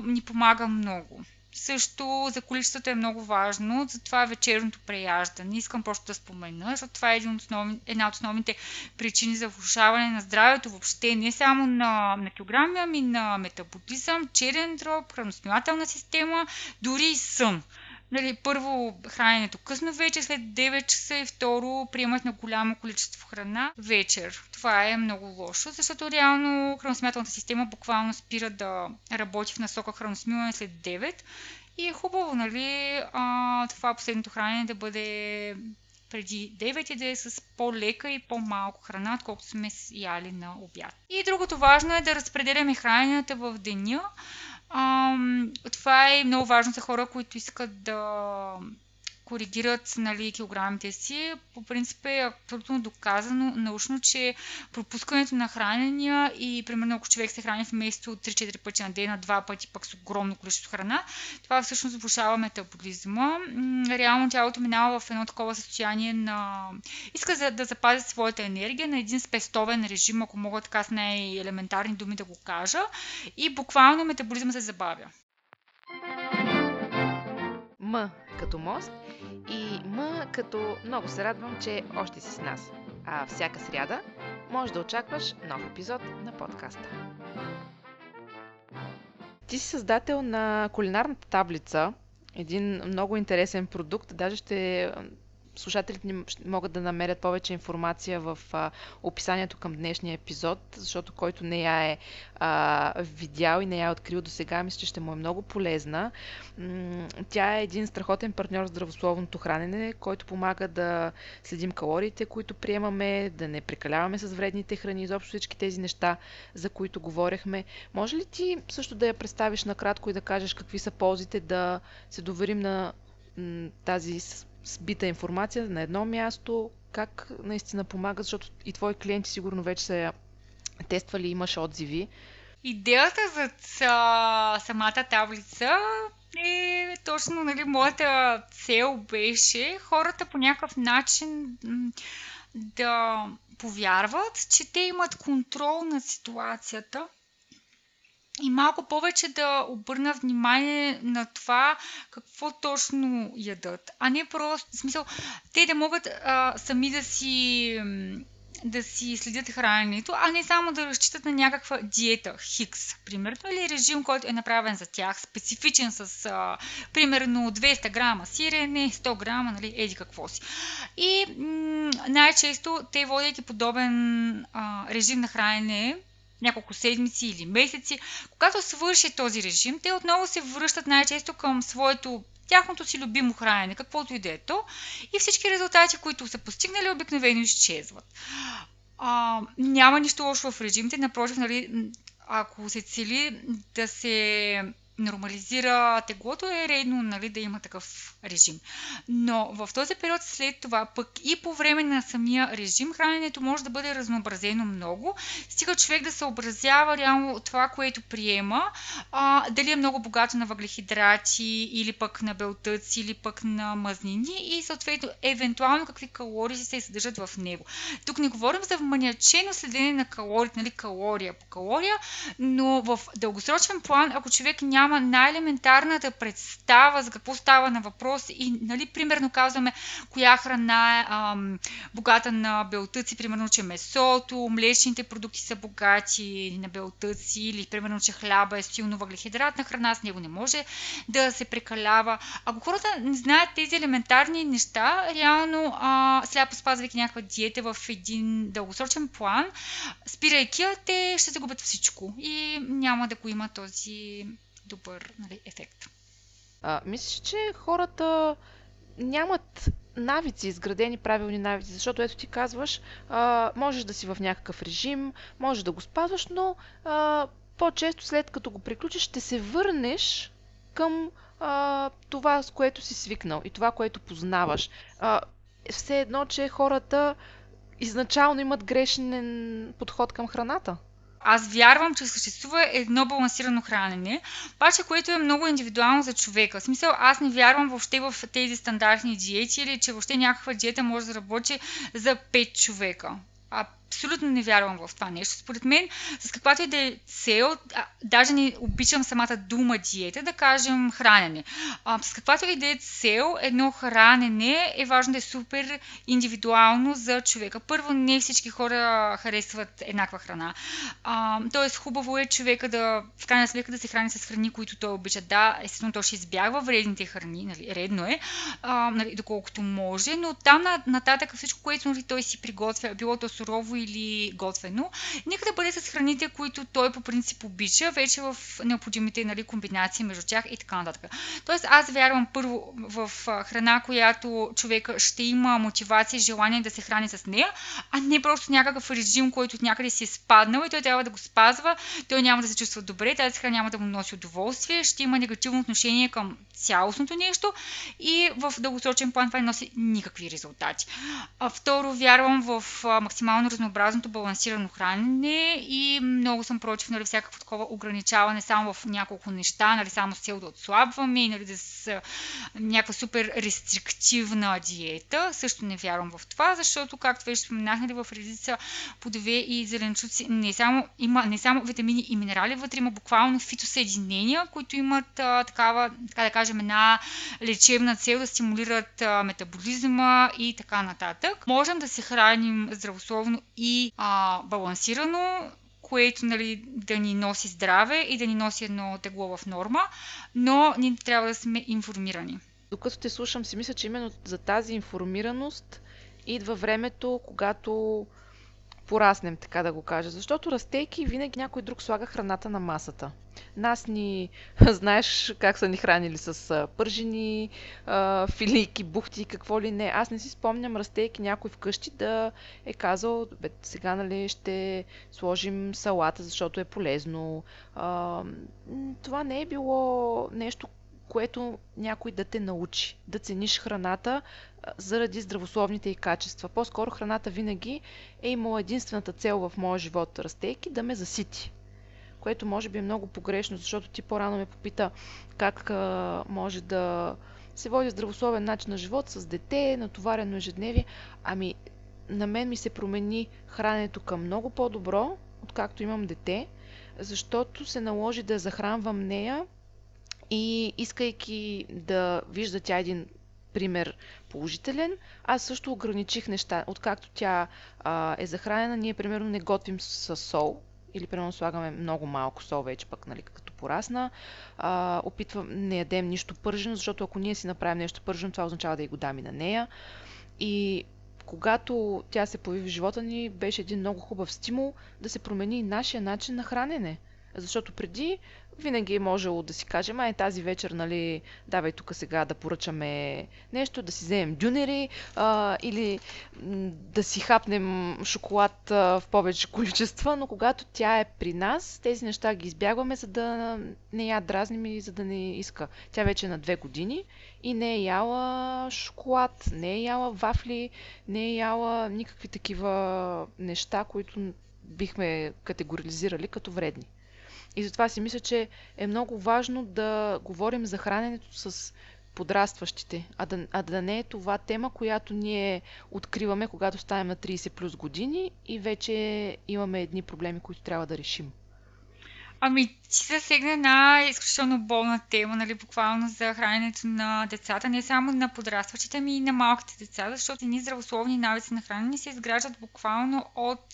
ни помага много. Също за количеството е много важно, затова вечерното преяждане. Искам просто да спомена, защото това е един основни, една от основните причини за влушаване на здравето въобще, не само на, на килограми, ами на метаболизъм, черен дроб, храносмилателна система, дори и сън нали, първо храненето късно вече, след 9 часа и второ приемат на голямо количество храна вечер. Това е много лошо, защото реално храносмятелната система буквално спира да работи в насока храносмилане след 9 и е хубаво, нали, а, това последното хранене да бъде преди 9 и да е с по-лека и по-малко храна, отколкото сме яли на обяд. И другото важно е да разпределяме храненето в деня, Ам, това е много важно за хора, които искат да коригират нали, килограмите си. По принцип е абсолютно доказано научно, че пропускането на хранения и примерно ако човек се храни вместо 3-4 пъти на ден, на 2 пъти пък с огромно количество храна, това всъщност влушава метаболизма. Реално тялото минава в едно такова състояние на... Иска да запази своята енергия на един спестовен режим, ако мога така с най-елементарни думи да го кажа. И буквално метаболизма се забавя. М като мост и М като много се радвам, че още си с нас. А всяка сряда може да очакваш нов епизод на подкаста. Ти си създател на кулинарната таблица, един много интересен продукт. Даже ще слушателите ни могат да намерят повече информация в а, описанието към днешния епизод, защото който не я е а, видял и не я е открил до сега, мисля, че ще му е много полезна. Тя е един страхотен партньор в здравословното хранене, който помага да следим калориите, които приемаме, да не прекаляваме с вредните храни, изобщо всички тези неща, за които говорехме. Може ли ти също да я представиш накратко и да кажеш какви са ползите да се доверим на тази сбита информация на едно място, как наистина помага, защото и твои клиенти сигурно вече са я тествали, имаш отзиви. Идеята за самата таблица е точно, нали, моята цел беше хората по някакъв начин да повярват, че те имат контрол над ситуацията и малко повече да обърна внимание на това какво точно ядат, а не просто, в смисъл, те да могат а, сами да си да си следят храненето, а не само да разчитат на някаква диета, хикс, примерно, или режим, който е направен за тях, специфичен с, а, примерно, 200 грама сирене, 100 грама, нали, еди какво си. И м- най-често те, водейки подобен а, режим на хранене, няколко седмици или месеци. Когато свърши този режим, те отново се връщат най-често към своето тяхното си любимо хранене, каквото и да е то, и всички резултати, които са постигнали, обикновено изчезват. А, няма нищо лошо в режимите, напротив, нали, ако се цели да се нормализира теглото, е редно нали, да има такъв режим. Но в този период след това, пък и по време на самия режим, храненето може да бъде разнообразено много. Стига човек да съобразява реално това, което приема, а, дали е много богато на въглехидрати или пък на белтъци или пък на мазнини и съответно евентуално какви калории се съдържат в него. Тук не говорим за маниачено следене на калориите, нали, калория по калория, но в дългосрочен план, ако човек няма най-елементарната представа за какво става на въпрос и, нали, примерно казваме коя храна е ам, богата на белтъци, примерно, че месото, млечните продукти са богати на белтъци или примерно, че хляба е силно въглехидратна храна, с него не може да се прекалява. Ако хората не знаят тези елементарни неща, реално а, сляпо спазвайки някаква диета в един дългосрочен план, спирайки те ще загубят всичко и няма да го има този добър нали, ефект. А, мислиш, че хората нямат навици, изградени правилни навици, защото ето ти казваш, а, можеш да си в някакъв режим, можеш да го спазваш, но а, по-често след като го приключиш, ще се върнеш към а, това, с което си свикнал и това, което познаваш. А, все едно, че хората изначално имат грешен подход към храната. Аз вярвам, че съществува едно балансирано хранене, обаче което е много индивидуално за човека. В смисъл, аз не вярвам въобще в тези стандартни диети или че въобще някаква диета може да работи за 5 човека абсолютно не вярвам в това нещо. Според мен, с каквато и да е цел, а, даже не обичам самата дума диета, да кажем хранене. А, с каквато и да е цел, едно хранене е важно да е супер индивидуално за човека. Първо, не всички хора харесват еднаква храна. А, тоест, хубаво е човека да, в крайна сметка, да се храни с храни, които той обича. Да, естествено, той ще избягва вредните храни, нали, редно е, а, нали, доколкото може, но там нататък всичко, което нали, той си приготвя, било то сурово или готвено. Нека да бъде с храните, които той по принцип обича, вече в необходимите нали, комбинации между тях и така нататък. Тоест аз вярвам първо в храна, която човека ще има мотивация и желание да се храни с нея, а не просто някакъв режим, който някъде си е спаднал и той трябва да го спазва, той няма да се чувства добре, тази храна няма да му носи удоволствие, ще има негативно отношение към цялостното нещо и в дългосрочен план това не носи никакви резултати. А, второ, вярвам в максимално разнообразното балансирано хранене и много съм против нали, всякакво такова ограничаване само в няколко неща, нали, само с цел да отслабваме, нали, да с някаква супер рестриктивна диета. Също не вярвам в това, защото, както вече споменах, нали, в редица плодове и зеленчуци не само, има не само витамини и минерали, вътре има буквално фитосъединения, които имат а, такава, така да кажем, една лечебна цел да стимулират а, метаболизма и така нататък. Можем да се храним здравословно и а, балансирано, което нали, да ни носи здраве и да ни носи едно тегло в норма, но ние трябва да сме информирани. Докато те слушам, си мисля, че именно за тази информираност идва времето, когато пораснем, така да го кажа. Защото растейки винаги някой друг слага храната на масата. Нас ни, [laughs] знаеш как са ни хранили с пържени, филийки, бухти и какво ли не. Аз не си спомням, растейки някой вкъщи да е казал, бе, сега нали ще сложим салата, защото е полезно. това не е било нещо, което някой да те научи да цениш храната заради здравословните и качества. По-скоро храната винаги е имала единствената цел в моя живот, растейки, да ме засити. Което може би е много погрешно, защото ти по-рано ме попита как а, може да се води здравословен начин на живот с дете, натоварено ежедневие. Ами, на мен ми се промени храненето към много по-добро, откакто имам дете, защото се наложи да захранвам нея и искайки да вижда тя един пример положителен, аз също ограничих неща. Откакто тя а, е захранена, ние примерно не готвим с сол, или примерно слагаме много малко сол вече пък, нали, като порасна. А, опитвам, не ядем нищо пържено, защото ако ние си направим нещо пържено, това означава да и го дам и на нея. И когато тя се появи в живота ни, беше един много хубав стимул да се промени и нашия начин на хранене. Защото преди винаги е можело да си кажем, ай тази вечер, нали, давай тук сега да поръчаме нещо, да си вземем дюнери а, или да си хапнем шоколад а, в повече [laughs] количества, но когато тя е при нас, тези неща ги избягваме, за да не я дразним и за да не иска. Тя вече е на две години и не е яла шоколад, не е яла вафли, не е яла никакви такива неща, които бихме категоризирали като вредни. И затова си мисля, че е много важно да говорим за храненето с подрастващите, а да, а да не е това тема, която ние откриваме, когато ставаме на 30 плюс години и вече имаме едни проблеми, които трябва да решим. Ами, ти засегна една изключително болна тема, нали, буквално за храненето на децата, не само на подрастващите, ами и на малките деца, защото едни здравословни навици на хранене се изграждат буквално от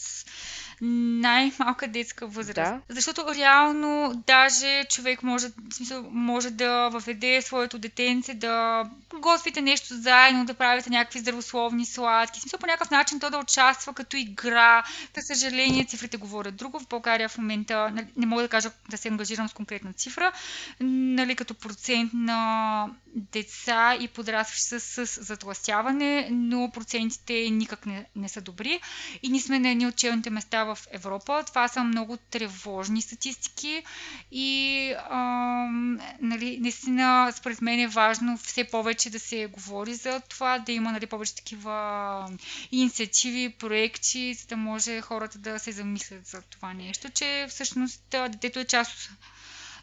най-малка детска възраст. Да. Защото реално даже човек може, в смисъл, може да въведе своето детенце, да готвите нещо заедно, да правите някакви здравословни сладки. В смисъл по някакъв начин то да участва като игра. За съжаление, цифрите говорят друго. В България в момента нали, не мога да кажа да се ангажирам с конкретна цифра, нали, като процент на деца и подрастващи с, с затластяване, но процентите никак не, не са добри. И ние сме на едни от челните места в Европа. Това са много тревожни статистики и ам, нали, наистина според мен е важно все повече да се говори за това, да има нали, повече такива инициативи, проекти, за да може хората да се замислят за това нещо, че всъщност детето е част от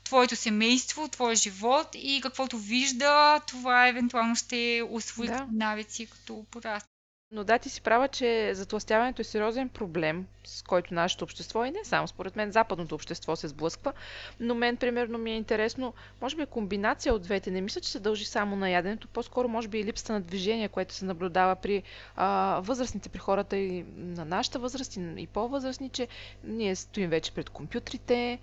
твоето семейство, твоя живот и каквото вижда, това евентуално ще освои да. навици като порасне. Но да, ти си права, че затластяването е сериозен проблем, с който нашето общество и не само, според мен западното общество се сблъсква. Но мен, примерно, ми е интересно, може би комбинация от двете. Не мисля, че се дължи само на яденето, по-скоро може би и липсата на движение, което се наблюдава при а, възрастните, при хората и на нашата възраст и, и по-възрастни, че ние стоим вече пред компютрите,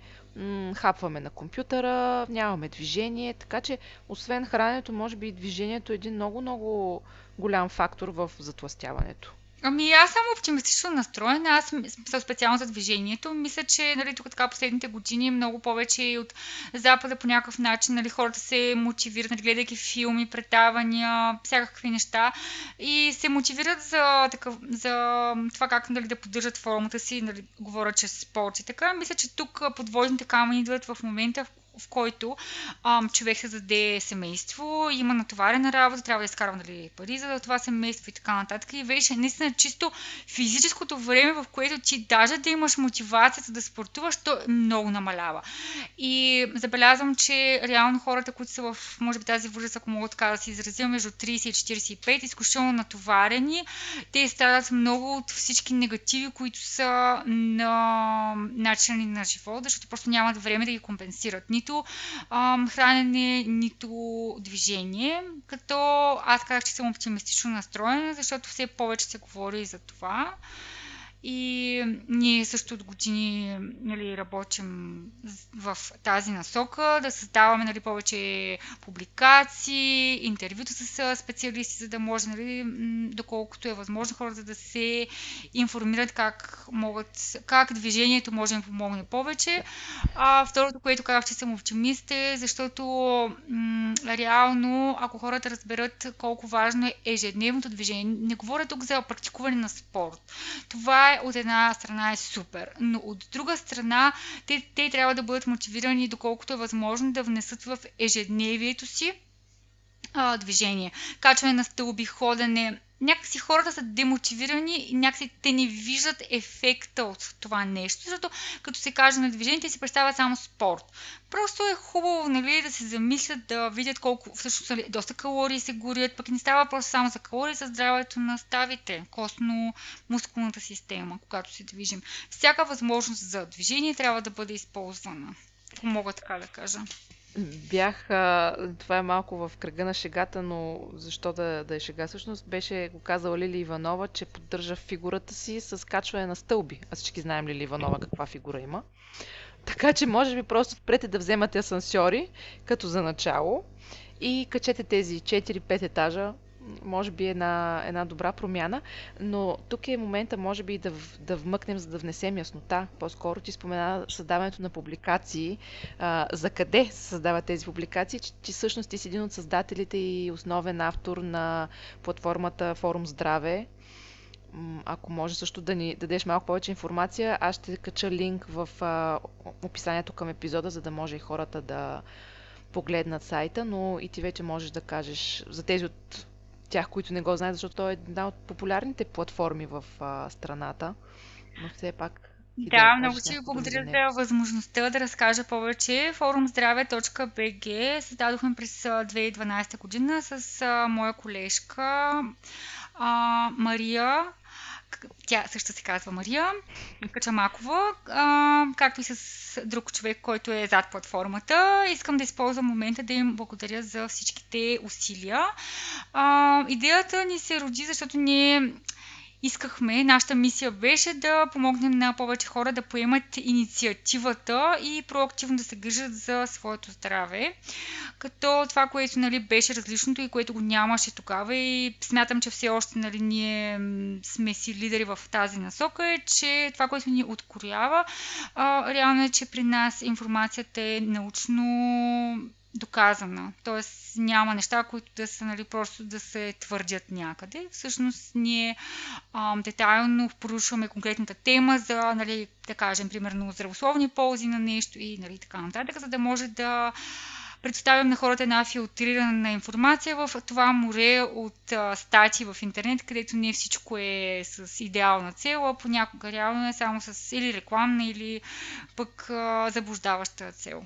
хапваме на компютъра, нямаме движение, така че освен храненето, може би и движението е един много-много голям фактор в затластяването. Ами аз съм оптимистично настроен. Аз съм специално за движението. Мисля, че нали, тук така последните години много повече от Запада по някакъв начин нали, хората се мотивират, нали, гледайки филми, предавания, всякакви неща и се мотивират за, такъв, за това как нали, да поддържат формата си, нали, говоря чрез спорт и така. Мисля, че тук подводните камъни идват в момента, в в който ам, човек се заде семейство, има натоварена работа, трябва да изкарва нали, пари за това семейство и така нататък. И вече наистина чисто физическото време, в което ти даже да имаш мотивацията да спортуваш, то много намалява. И забелязвам, че реално хората, които са в, може би тази възраст, ако мога така да се изразя, между 30 и 45, изключително натоварени, те страдат много от всички негативи, които са на начини на живота, защото просто нямат време да ги компенсират. Нито нито ам, хранене, нито движение. Като аз казах, че съм оптимистично настроена, защото все повече се говори за това. И ние също от години нали, работим в тази насока, да създаваме нали, повече публикации, интервюта с специалисти, за да може, нали, доколкото е възможно, хората да се информират как могат, как движението може да им помогне повече. А второто, което казах, че съм оптимист е, защото м- реално, ако хората разберат колко важно е ежедневното движение, не говоря тук за практикуване на спорт. Това е от една страна е супер, но от друга страна те, те трябва да бъдат мотивирани доколкото е възможно да внесат в ежедневието си а, движение. Качване на стълби, ходене, някакси хората са демотивирани и някакси те не виждат ефекта от това нещо, защото като се каже на движение, те си представят само спорт. Просто е хубаво нали, да се замислят, да видят колко всъщност нали, доста калории се горят, пък не става просто само за калории, за здравето на ставите, костно-мускулната система, когато се движим. Всяка възможност за движение трябва да бъде използвана, ако мога така да кажа. Бях, а, това е малко в кръга на шегата, но защо да, да е шега? Всъщност беше го казала Лили Иванова, че поддържа фигурата си с качване на стълби. А всички знаем Лили Иванова каква фигура има. Така че може би просто спрете да вземате асансьори, като за начало, и качете тези 4-5 етажа може би една, една добра промяна, но тук е момента, може би, да, да вмъкнем, за да внесем яснота. По-скоро ти спомена създаването на публикации. А, за къде се създават тези публикации? Че ти всъщност ти си един от създателите и основен автор на платформата Форум Здраве, ако може също да ни дадеш малко повече информация, аз ще кача линк в а, описанието към епизода, за да може и хората да погледнат сайта, но и ти вече можеш да кажеш за тези от тях, които не го знаят, защото той е една от популярните платформи в а, страната, но все пак да, да много ти благодаря за, възможността да разкажа повече. Forumzdravе.bg създадохме през 2012 година с моя колежка а, Мария тя също се казва Мария Качамакова, а, както и с друг човек, който е зад платформата. Искам да използвам момента да им благодаря за всичките усилия. А, идеята ни се роди, защото ние искахме, нашата мисия беше да помогнем на повече хора да поемат инициативата и проактивно да се грижат за своето здраве. Като това, което нали, беше различното и което го нямаше тогава и смятам, че все още нали, ние сме си лидери в тази насока е, че това, което ни откорява, а, реално е, че при нас информацията е научно доказана. Тоест няма неща, които да са нали, просто да се твърдят някъде. Всъщност ние а, детайлно проучваме конкретната тема за, нали, да кажем, примерно здравословни ползи на нещо и нали, така нататък, за да може да представям на хората една филтрирана информация в това море от а, стати в интернет, където не всичко е с идеална цел, а понякога реално е само с или рекламна, или пък а, заблуждаваща цел.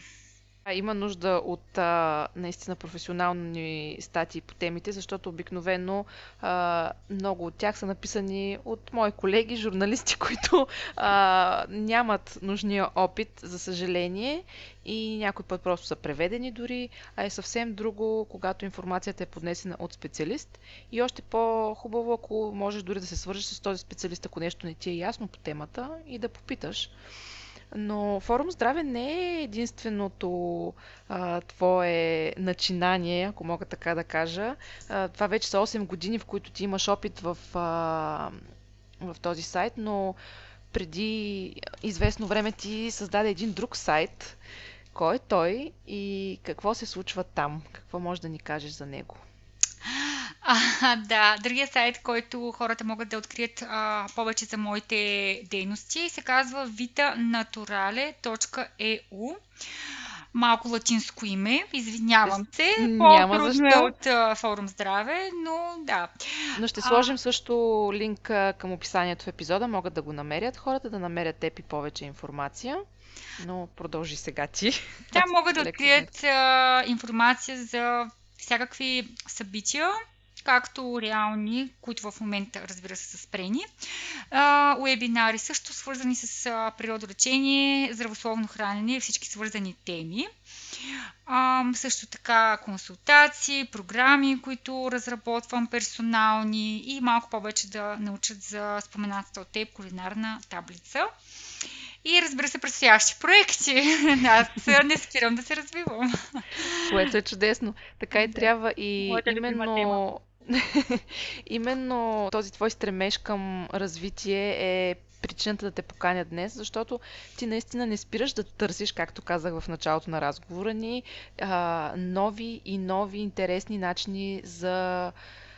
Има нужда от а, наистина професионални статии по темите, защото обикновено а, много от тях са написани от мои колеги, журналисти, [laughs] които а, нямат нужния опит, за съжаление, и някой път просто са преведени дори, а е съвсем друго, когато информацията е поднесена от специалист. И още по-хубаво, ако можеш дори да се свържеш с този специалист, ако нещо не ти е ясно по темата и да попиташ. Но форум здраве не е единственото а, твое начинание, ако мога така да кажа. А, това вече са 8 години, в които ти имаш опит в, а, в този сайт, но преди известно време ти създаде един друг сайт. Кой е той и какво се случва там? Какво можеш да ни кажеш за него? [laughs] А, да, другия сайт, който хората могат да открият а, повече за моите дейности, се казва vitanaturale.eu. Малко латинско име, извинявам се. По-трудно е от а, форум здраве, но да. Но ще сложим а... също линк към описанието в епизода, могат да го намерят хората, да намерят теб и повече информация. Но продължи сега ти. Да, могат да [laughs] открият а, информация за всякакви събития, както реални, които в момента, разбира се, са спрени. Уебинари също свързани с природолечение, здравословно хранене и всички свързани теми. А, също така консултации, програми, които разработвам персонални и малко повече да научат за споменатата от теб кулинарна таблица. И разбира се, предстоящи проекти. [laughs] Аз не спирам да се развивам. Което е чудесно. Така и трябва. И Моята именно [laughs] Именно този твой стремеж към развитие е причината да те поканя днес, защото ти наистина не спираш да търсиш, както казах в началото на разговора ни, нови и нови интересни начини за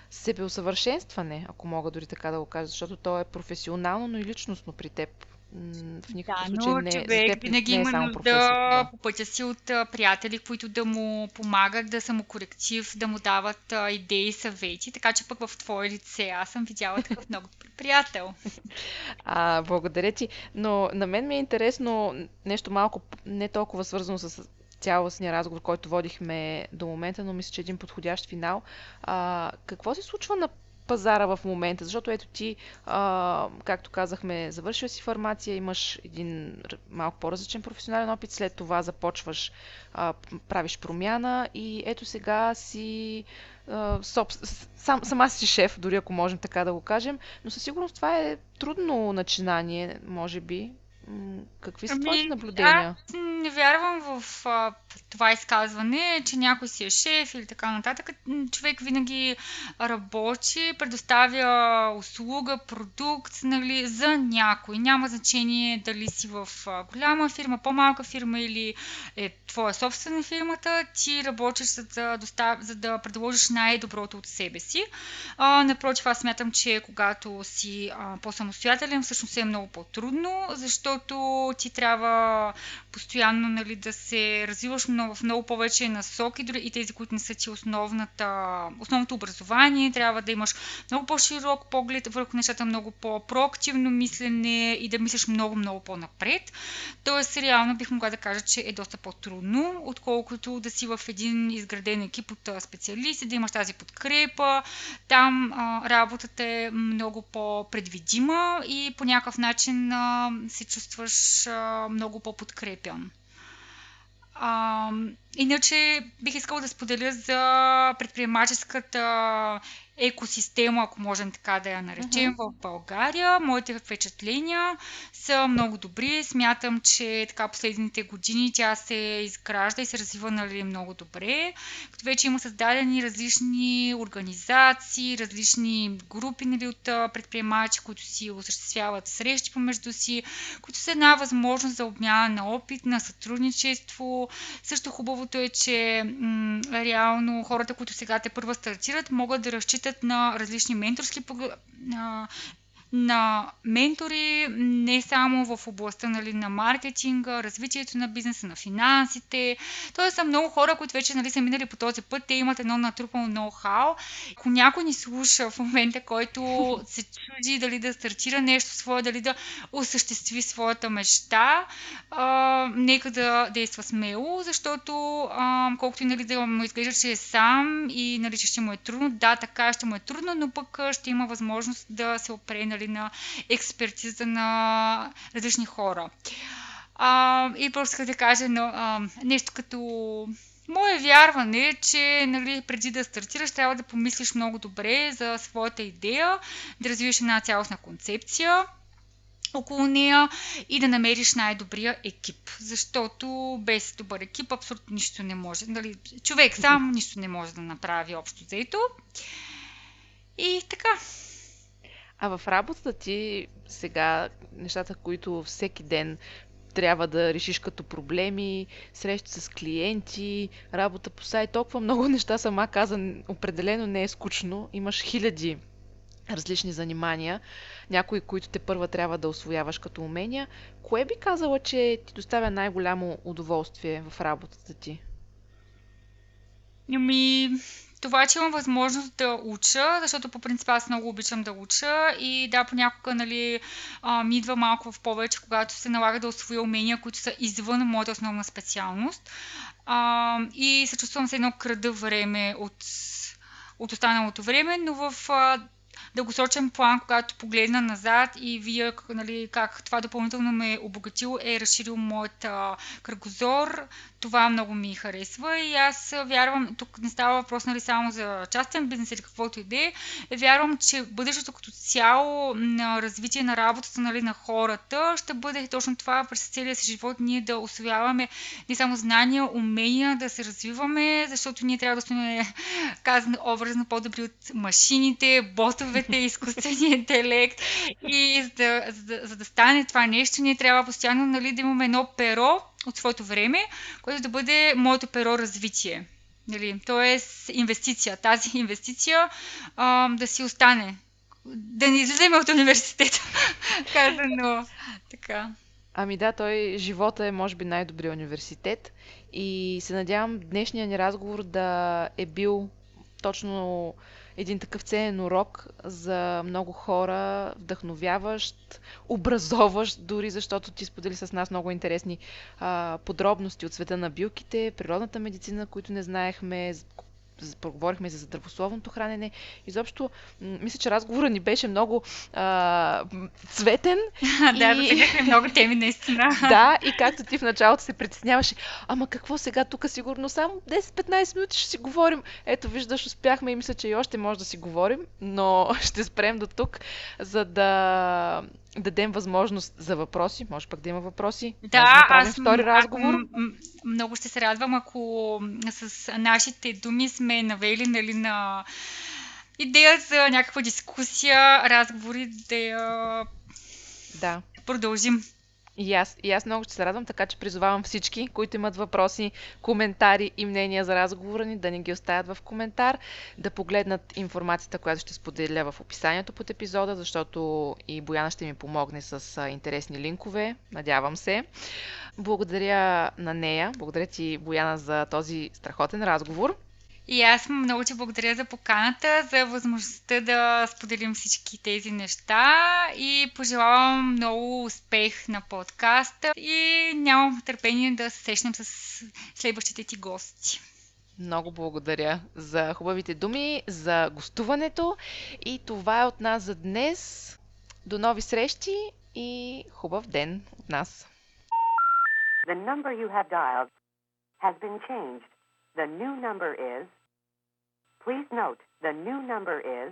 себеусъвършенстване, ако мога дори така да го кажа, защото то е професионално, но и личностно при теб в никакъв да, случай но не, човек винаги не е само нужда по пътя си от приятели, които да му помагат, да са му коректив, да му дават а, идеи, съвети, така че пък в твое лице аз съм видяла такъв много приятел. [laughs] А, благодаря ти, но на мен ми е интересно нещо малко не толкова свързано с цялостния разговор, който водихме до момента, но мисля, че е един подходящ финал. А, какво се случва на пазара в момента, защото ето ти, а, както казахме, завършил си фармация, имаш един малко по-различен професионален опит, след това започваш, а, правиш промяна и ето сега си а, соб, сам, сама си шеф, дори ако можем така да го кажем, но със сигурност това е трудно начинание, може би, Какви са ами, твоите наблюдения? Аз не вярвам в а, това изказване, че някой си е шеф или така нататък. Човек винаги работи, предоставя услуга, продукт нали, за някой. Няма значение дали си в голяма фирма, по-малка фирма или е твоя собствена фирмата. Ти работиш за да, достав... за да предложиш най-доброто от себе си. А, напротив, аз смятам, че когато си а, по-самостоятелен, всъщност е много по-трудно, защото ти трябва постоянно нали, да се развиваш много, в много повече насоки, и тези, които не са ти основната, основното образование. Трябва да имаш много по-широк поглед върху нещата, много по-проактивно мислене и да мислиш много-много по-напред. Тоест, реално бих могла да кажа, че е доста по-трудно, отколкото да си в един изграден екип от специалисти, да имаш тази подкрепа. Там а, работата е много по-предвидима и по някакъв начин а, се чувстваш а, много по-подкрепен. А, иначе бих искала да споделя за предприемаческата екосистема, ако можем така да я наречем, uh-huh. в България. Моите впечатления са много добри. Смятам, че така последните години тя се изгражда и се развива нали, много добре. Като вече има създадени различни организации, различни групи нали, от предприемачи, които си осъществяват срещи помежду си, които са една възможност за обмяна на опит, на сътрудничество. Също хубавото е, че м- реално хората, които сега те първа стартират, могат да разчитат на различни менторски на ментори не само в областта нали, на маркетинга, развитието на бизнеса, на финансите. Тоест са много хора, които вече нали, са минали по този път, те имат едно натрупано ноу-хау. Ако някой ни слуша в момента, който се чуди дали да стартира нещо свое, дали да осъществи своята мечта, а, нека да действа смело, защото а, колкото и нали, да му изглежда, че е сам и нали, че ще му е трудно, да, така ще му е трудно, но пък ще има възможност да се опре нали, на експертиза на различни хора. А, и просто исках да кажа но, а, нещо като Мое вярване е, че нали, преди да стартираш, трябва да помислиш много добре за своята идея, да развиеш една цялостна концепция около нея и да намериш най-добрия екип. Защото без добър екип абсолютно нищо не може. Нали, човек сам нищо не може да направи общо взето. И така. А в работата ти сега, нещата, които всеки ден трябва да решиш като проблеми, срещи с клиенти, работа по сайт, толкова много [laughs] неща сама каза, определено не е скучно. Имаш хиляди различни занимания, някои, които те първа трябва да освояваш като умения. Кое би казала, че ти доставя най-голямо удоволствие в работата ти? Ами, това, че имам възможност да уча, защото по принцип аз много обичам да уча и да, понякога нали, а, ми идва малко в повече, когато се налага да освоя умения, които са извън моята основна специалност. А, и се чувствам се едно крада време от, от останалото време, но в а, дългосрочен план, когато погледна назад и вие нали, как това допълнително ме е обогатило, е разширил моят кръгозор, това много ми харесва и аз вярвам, тук не става въпрос нали, само за частен бизнес или каквото и да е, вярвам, че бъдещето като цяло на развитие на работата нали, на хората ще бъде точно това през целия си живот. Ние да освояваме не само знания, умения, да се развиваме, защото ние трябва да сме казано образно по-добри от машините, ботовете, изкуствения интелект и за да, за, да, за да стане това нещо, ние трябва постоянно нали, да имаме едно перо, от своето време, което да бъде моето перо развитие. Нали? Тоест, инвестиция. Тази инвестиция а, да си остане. Да не излеземе от университета. [laughs] Казано така. Ами да, той живота е може би най-добрият университет и се надявам днешния ни разговор да е бил точно един такъв ценен урок за много хора, вдъхновяващ, образоващ дори, защото ти сподели с нас много интересни а, подробности от света на билките, природната медицина, които не знаехме, поговорихме за здравословното хранене. Изобщо, мисля, че разговорът ни беше много а, цветен. [laughs] да, и... достигнахме много теми, наистина. [laughs] да, и както ти в началото се притесняваше, ама какво сега, тук сигурно само 10-15 минути ще си говорим. Ето, виждаш, успяхме и мисля, че и още може да си говорим, но [laughs] ще спрем до тук, за да дадем възможност за въпроси. Може пък да има въпроси. Да, да аз втори разговор. м- м- много ще се радвам, ако с нашите думи сме навели нали, на идея за някаква дискусия, разговори да я Да. продължим. И аз, и аз много ще се радвам, така че призовавам всички, които имат въпроси, коментари и мнения за разговора ни, да ни ги оставят в коментар, да погледнат информацията, която ще споделя в описанието под епизода, защото и Бояна ще ми помогне с интересни линкове, надявам се. Благодаря на нея, благодаря ти, Бояна, за този страхотен разговор. И аз много ти благодаря за поканата, за възможността да споделим всички тези неща и пожелавам много успех на подкаста и нямам търпение да се срещнем с следващите ти гости. Много благодаря за хубавите думи, за гостуването и това е от нас за днес. До нови срещи и хубав ден от нас. The number you have dialed has been changed. The new number is. Please note, the new number is